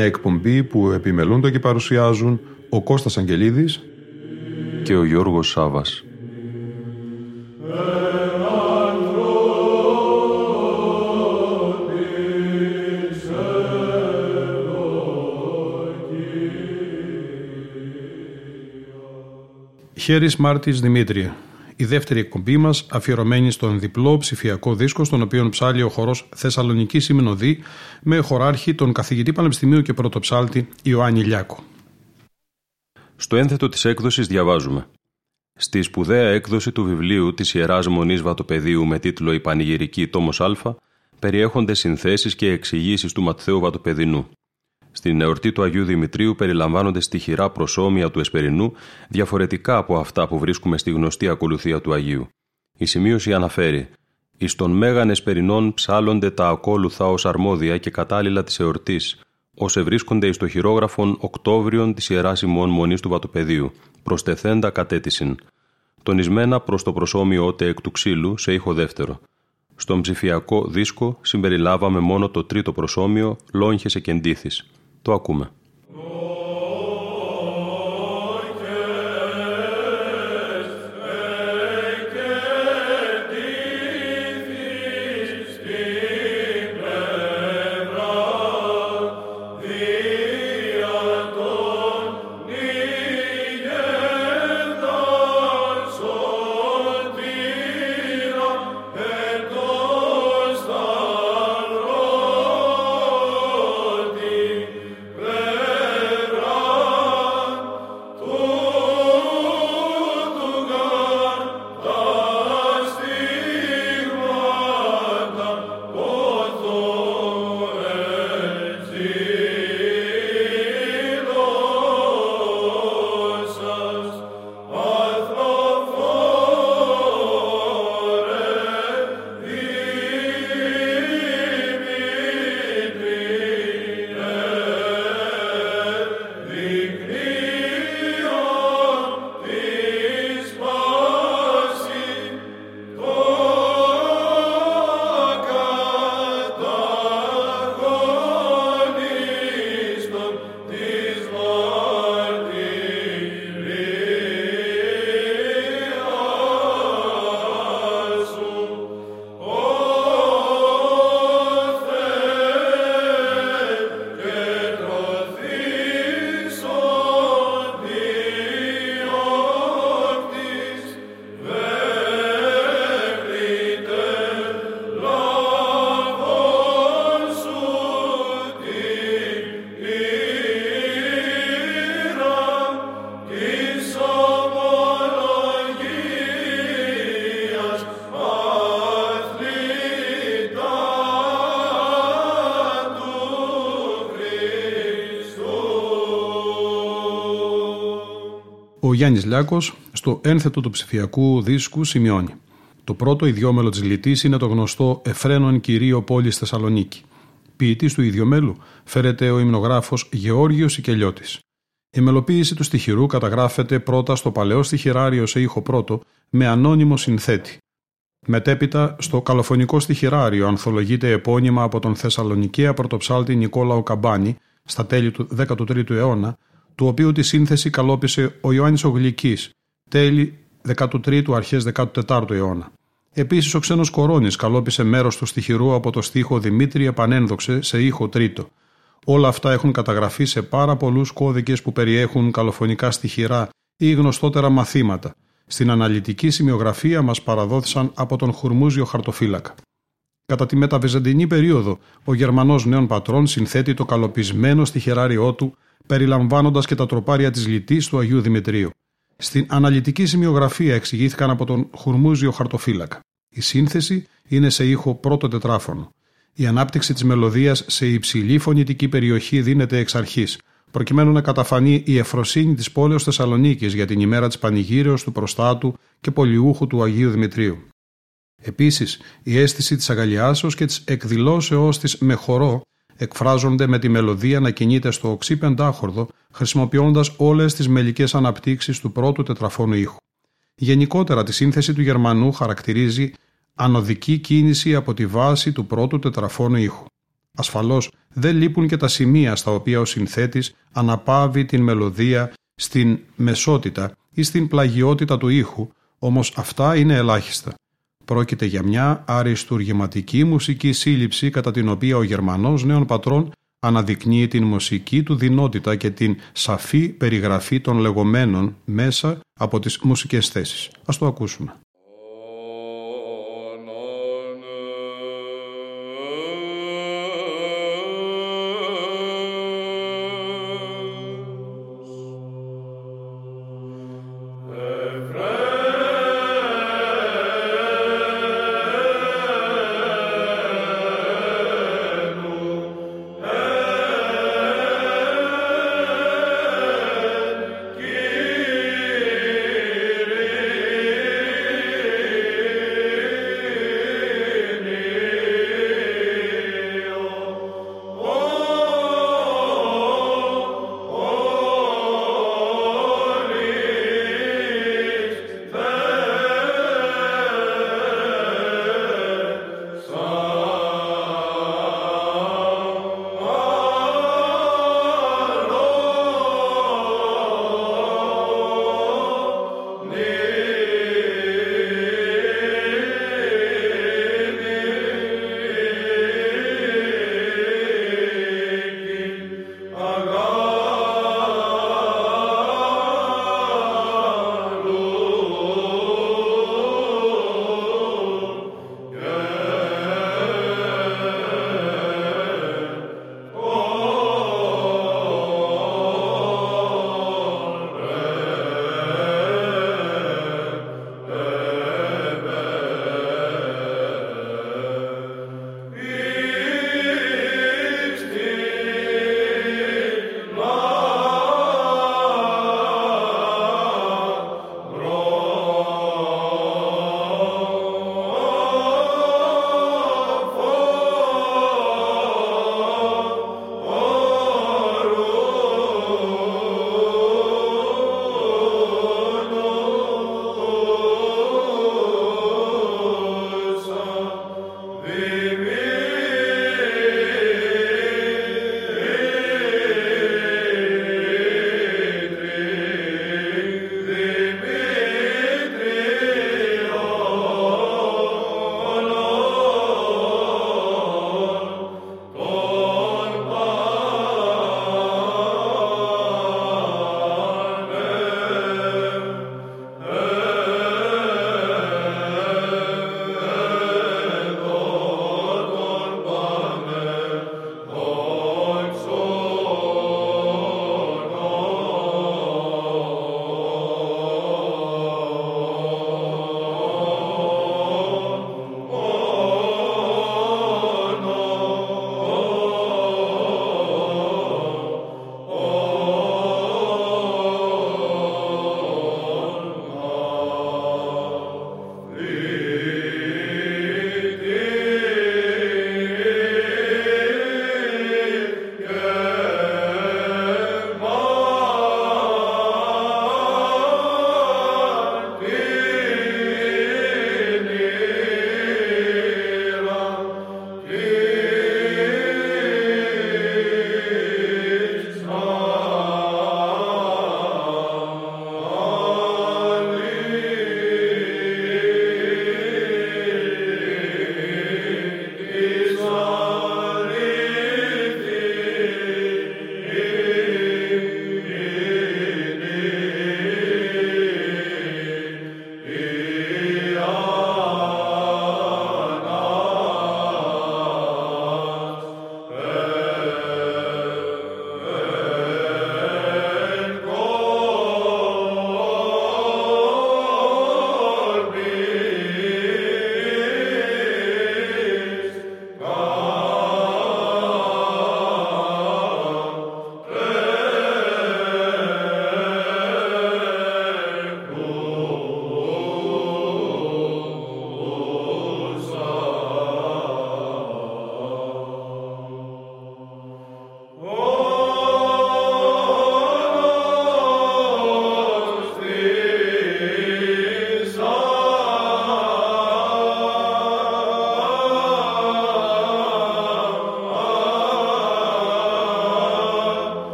Μια εκπομπή που επιμελούνται και παρουσιάζουν ο Κώστας Αγγελίδης και ο Γιώργος Σάβας. Χέρις Μάρτης Δημήτρια. Η δεύτερη εκπομπή μας αφιερωμένη στον διπλό ψηφιακό δίσκο, στον οποίο ψάλει ο χορός Θεσσαλονική Σημεινοδή με χωράρχη τον καθηγητή Πανεπιστημίου και πρωτοψάλτη Ιωάννη Λιάκο. Στο ένθετο της έκδοσης διαβάζουμε. Στη σπουδαία έκδοση του βιβλίου της Ιεράς Μονής Βατοπεδίου με τίτλο Η Πανηγυρική Τόμος Α, περιέχονται συνθέσεις και εξηγήσεις του Ματθαίου Βατοπεδινού. Στην εορτή του Αγίου Δημητρίου περιλαμβάνονται στοιχειρά προσώμια του Εσπερινού, διαφορετικά από αυτά που βρίσκουμε στη γνωστή ακολουθία του Αγίου. Η σημείωση αναφέρει «Εις των μέγαν Εσπερινών ψάλλονται τα ακόλουθα ως αρμόδια και κατάλληλα της εορτής, όσε βρίσκονται εις το χειρόγραφον Οκτώβριον της Ιεράς ημών Μονής του Βατοπεδίου, προστεθέντα κατέτησιν, τονισμένα προς το προσώμιο ότε εκ του ξύλου σε ήχο δεύτερο. Στον ψηφιακό δίσκο συμπεριλάβαμε μόνο το τρίτο προσώμιο, λόγχες εκεντήθης. Το ακούμε. Γιάννης Λιάκος στο ένθετο του ψηφιακού δίσκου σημειώνει. Το πρώτο ιδιόμελο της λιτής είναι το γνωστό Εφραίνον κυρίο πόλης Θεσσαλονίκη. Ποιητής του ιδιομέλου φέρεται ο υμνογράφος Γεώργιος Ικελιώτης. Η μελοποίηση του στοιχειρού καταγράφεται πρώτα στο παλαιό στοιχειράριο σε ήχο πρώτο με ανώνυμο συνθέτη. Μετέπειτα στο καλοφωνικό στοιχειράριο ανθολογείται επώνυμα από τον Θεσσαλονικαία πρωτοψάλτη Νικόλαο Καμπάνη στα τέλη του 13ου αιώνα του οποίου τη σύνθεση καλόπισε ο Ιωάννης Ογλικής, τέλη 13ου αρχές 14ου αιώνα. Επίσης ο ξένος Κορώνης καλόπισε μέρος του στοιχειρού από το στίχο Δημήτρη επανένδοξε σε ήχο τρίτο. Όλα αυτά έχουν καταγραφεί σε πάρα πολλούς κώδικες που περιέχουν καλοφωνικά στοιχειρά ή γνωστότερα μαθήματα. Στην αναλυτική σημειογραφία μας παραδόθησαν από τον Χουρμούζιο Χαρτοφύλακα. Κατά τη μεταβεζαντινή περίοδο, ο Γερμανός νέων πατρών συνθέτει το καλοπισμένο στοιχειράριό του περιλαμβάνοντας και τα τροπάρια της λιτής του Αγίου Δημητρίου. Στην αναλυτική σημειογραφία εξηγήθηκαν από τον Χουρμούζιο Χαρτοφύλακα. Η σύνθεση είναι σε ήχο πρώτο τετράφωνο. Η ανάπτυξη της μελωδίας σε υψηλή φωνητική περιοχή δίνεται εξ αρχής, προκειμένου να καταφανεί η εφροσύνη της πόλεως Θεσσαλονίκης για την ημέρα της πανηγύρεως του προστάτου και πολιούχου του Αγίου Δημητρίου. Επίσης, η αίσθηση της αγαλιάσεως και της εκδηλώσεώς της με χορό εκφράζονται με τη μελωδία να κινείται στο οξύ πεντάχορδο, χρησιμοποιώντας όλες τις μελικές αναπτύξεις του πρώτου τετραφώνου ήχου. Γενικότερα, τη σύνθεση του Γερμανού χαρακτηρίζει ανωδική κίνηση από τη βάση του πρώτου τετραφώνου ήχου. Ασφαλώς, δεν λείπουν και τα σημεία στα οποία ο συνθέτης αναπαύει την μελωδία στην μεσότητα ή στην πλαγιότητα του ήχου, όμως αυτά είναι ελάχιστα. Πρόκειται για μια αριστουργηματική μουσική σύλληψη κατά την οποία ο Γερμανός νέων πατρών αναδεικνύει την μουσική του δυνότητα και την σαφή περιγραφή των λεγόμενων μέσα από τις μουσικές θέσεις. Ας το ακούσουμε.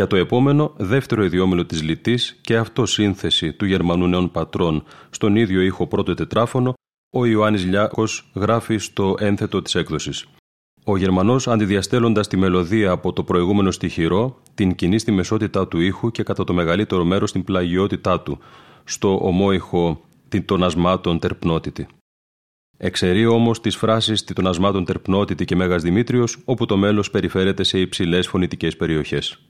Για το επόμενο, δεύτερο ιδιόμελο της Λιτής και αυτό σύνθεση του Γερμανού νέων πατρών στον ίδιο ήχο πρώτο τετράφωνο, ο Ιωάννης Λιάκος γράφει στο ένθετο της έκδοσης. Ο Γερμανός αντιδιαστέλλοντας τη μελωδία από το προηγούμενο στοιχειρό, την κοινή στη μεσότητά του ήχου και κατά το μεγαλύτερο μέρος στην πλαγιότητά του, στο ομόηχο των ασμάτων τερπνότητη. Εξαιρεί όμως τις φράσεις των ασμάτων τερπνότητη και Μέγας Δημήτριος, όπου το μέλος περιφέρεται σε υψηλές φωνητικές περιοχές.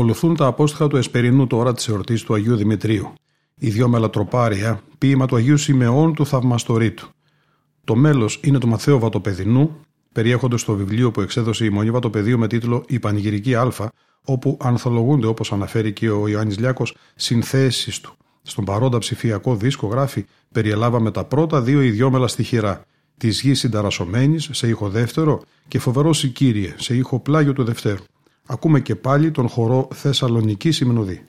Ακολουθούν τα απόστοιχα του Εσπερινού τώρα της εορτής του Αγίου Δημητρίου. Οι δυο μελατροπάρια, ποίημα του Αγίου Σιμεών του Θαυμαστορήτου. Το μέλος είναι του Μαθαίου Βατοπεδινού, περιέχονται στο βιβλίο που εξέδωσε η Μονή Βατοπεδίου με τίτλο Η Πανηγυρική Α, όπου ανθολογούνται, όπως αναφέρει και ο Ιωάννης Λιάκος, συνθέσεις του. Στον παρόντα ψηφιακό δίσκο γράφει «Περιελάβαμε τα πρώτα δύο ιδιόμελα στοιχειρά, της γης συνταρασωμένη σε ήχο δεύτερο και φοβερός Σικύριε σε ήχο πλάγιο του δευτέρου. Ακούμε και πάλι τον χορό Θεσσαλονική Συμνοδή.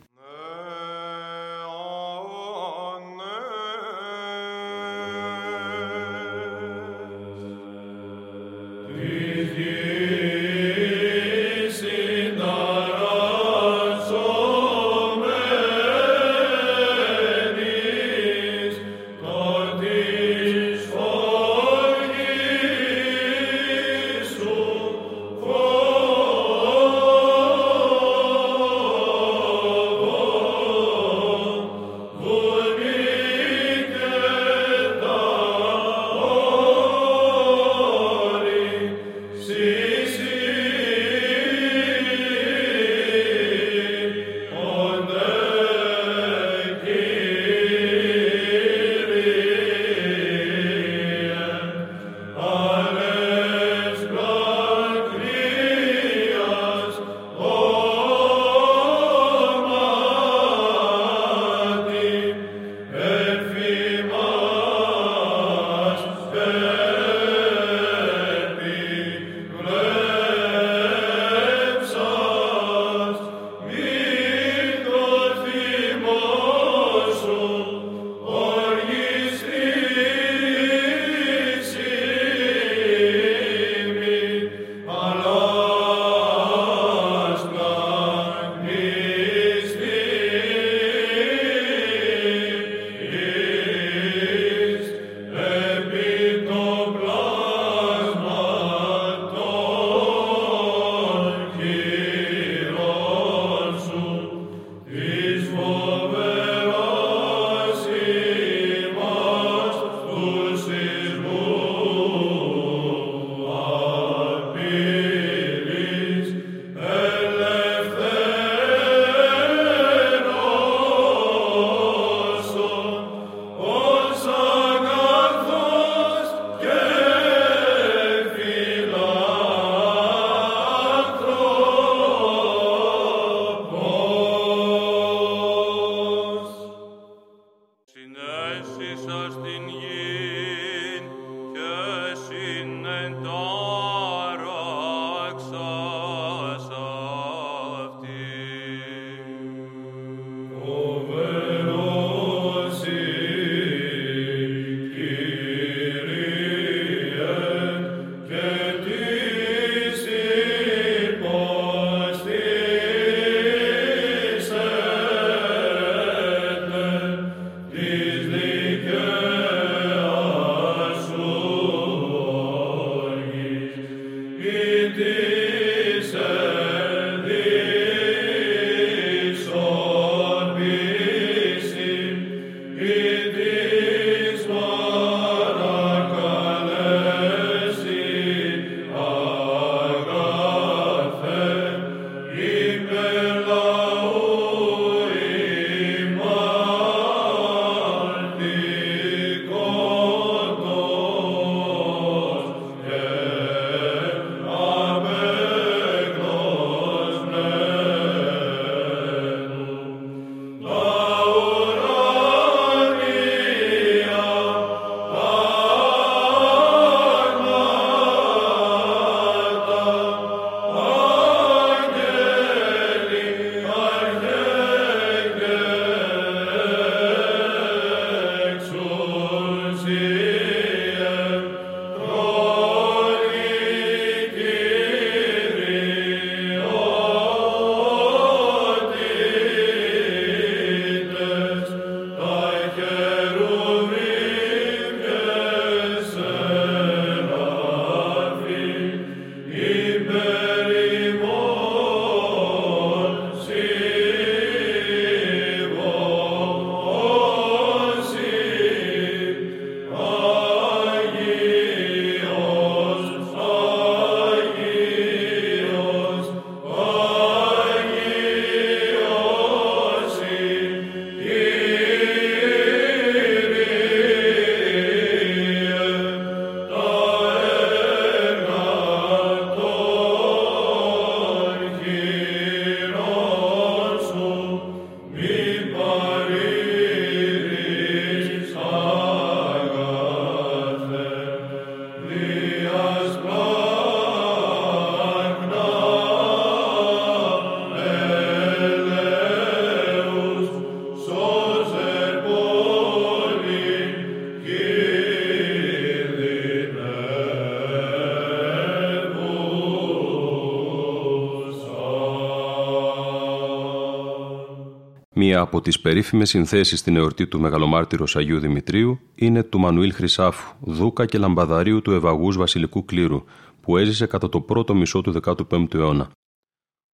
Από τις περίφημες συνθέσεις στην εορτή του Μεγαλομάρτυρος Αγίου Δημητρίου είναι του Μανουήλ Χρυσάφου, δούκα και λαμπαδαρίου του Ευαγούς Βασιλικού Κλήρου, που έζησε κατά το πρώτο μισό του 15ου αιώνα.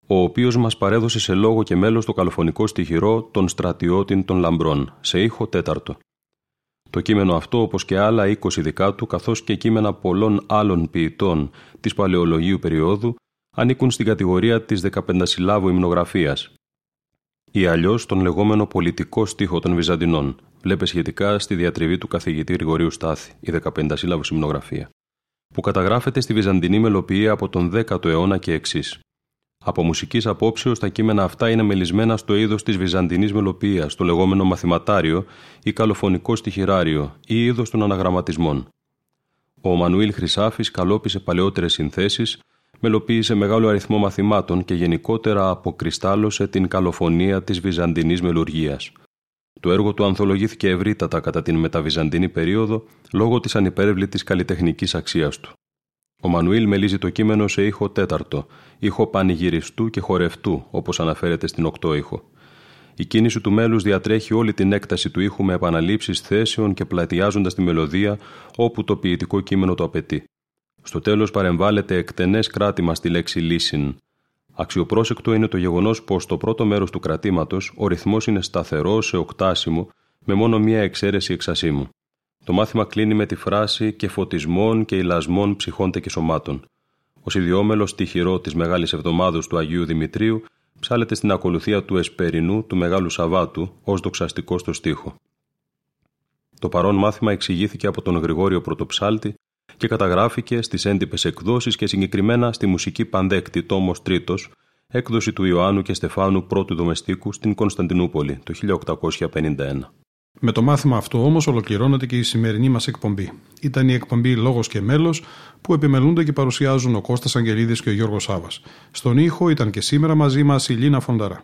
Ο οποίος μας παρέδωσε σε λόγο και μέλος το καλοφωνικό στοιχειρό των στρατιώτην των λαμπρών, σε ήχο τέταρτο. Το κείμενο αυτό, όπως και άλλα 20 δικά του, καθώς και κείμενα πολλών άλλων ποιητών της παλαιολογίου περίοδου, ανήκουν στην κατηγορία της 15 συλλάβου υμνογραφίας, ή αλλιώς τον λεγόμενο πολιτικό στίχο των Βυζαντινών, βλέπε σχετικά στη διατριβή του καθηγητή Γρηγορίου Στάθη, η 15 σύλλαβο υμνογραφία, που καταγράφεται στη Βυζαντινή μελοποιία από τον 10ο αιώνα και εξής. Από μουσικής απόψεως, τα κείμενα αυτά είναι μελισμένα στο είδος της Βυζαντινής μελοποιίας, το λεγόμενο μαθηματάριο ή καλοφωνικό στοιχειράριο ή είδος των αναγραμματισμών. Ο Μανουήλ Χρυσάφης καλόπισε παλαιότερες συνθέσεις μελοποίησε μεγάλο αριθμό μαθημάτων και γενικότερα αποκριστάλλωσε την καλοφωνία της Βυζαντινής μελουργίας. Το έργο του ανθολογήθηκε ευρύτατα κατά την μεταβυζαντινή περίοδο λόγω της ανυπέρευλητης καλλιτεχνικής αξίας του. Ο Μανουήλ μελίζει το κείμενο σε ήχο τέταρτο, ήχο πανηγυριστού και χορευτού, όπως αναφέρεται στην οκτώ ήχο. Η κίνηση του μέλους διατρέχει όλη την έκταση του ήχου με επαναλήψεις θέσεων και πλατιάζοντας τη μελωδία όπου το ποιητικό κείμενο το απαιτεί. Στο τέλος παρεμβάλλεται εκτενές κράτημα στη λέξη «λύσιν». Αξιοπρόσεκτο είναι το γεγονός πως στο πρώτο μέρος του κρατήματος ο ρυθμός είναι σταθερό σε οκτάσιμο με μόνο μία εξαίρεση εξασίμου. Το μάθημα κλείνει με τη φράση «και φωτισμών και ηλασμών ψυχών και σωμάτων». Ο ιδιόμελος τυχηρό της Μεγάλης Εβδομάδος του Αγίου Δημητρίου ψάλεται στην ακολουθία του Εσπερινού του Μεγάλου Σαββάτου ως δοξαστικό στο στίχο. Το παρόν μάθημα εξηγήθηκε από τον Γρηγόριο Πρωτοψάλτη και καταγράφηκε στις έντυπες εκδόσεις και συγκεκριμένα στη μουσική πανδέκτη τόμος τρίτος, έκδοση του Ιωάννου και Στεφάνου πρώτου δομεστίκου στην Κωνσταντινούπολη το 1851. Με το μάθημα αυτό όμως ολοκληρώνεται και η σημερινή μας εκπομπή. Ήταν η εκπομπή Λόγος και Μέλος που επιμελούνται και παρουσιάζουν ο Κώστας Αγγελίδης και ο Γιώργος Σάβας. Στον ήχο ήταν και σήμερα μαζί μας η Λίνα Φονταρά.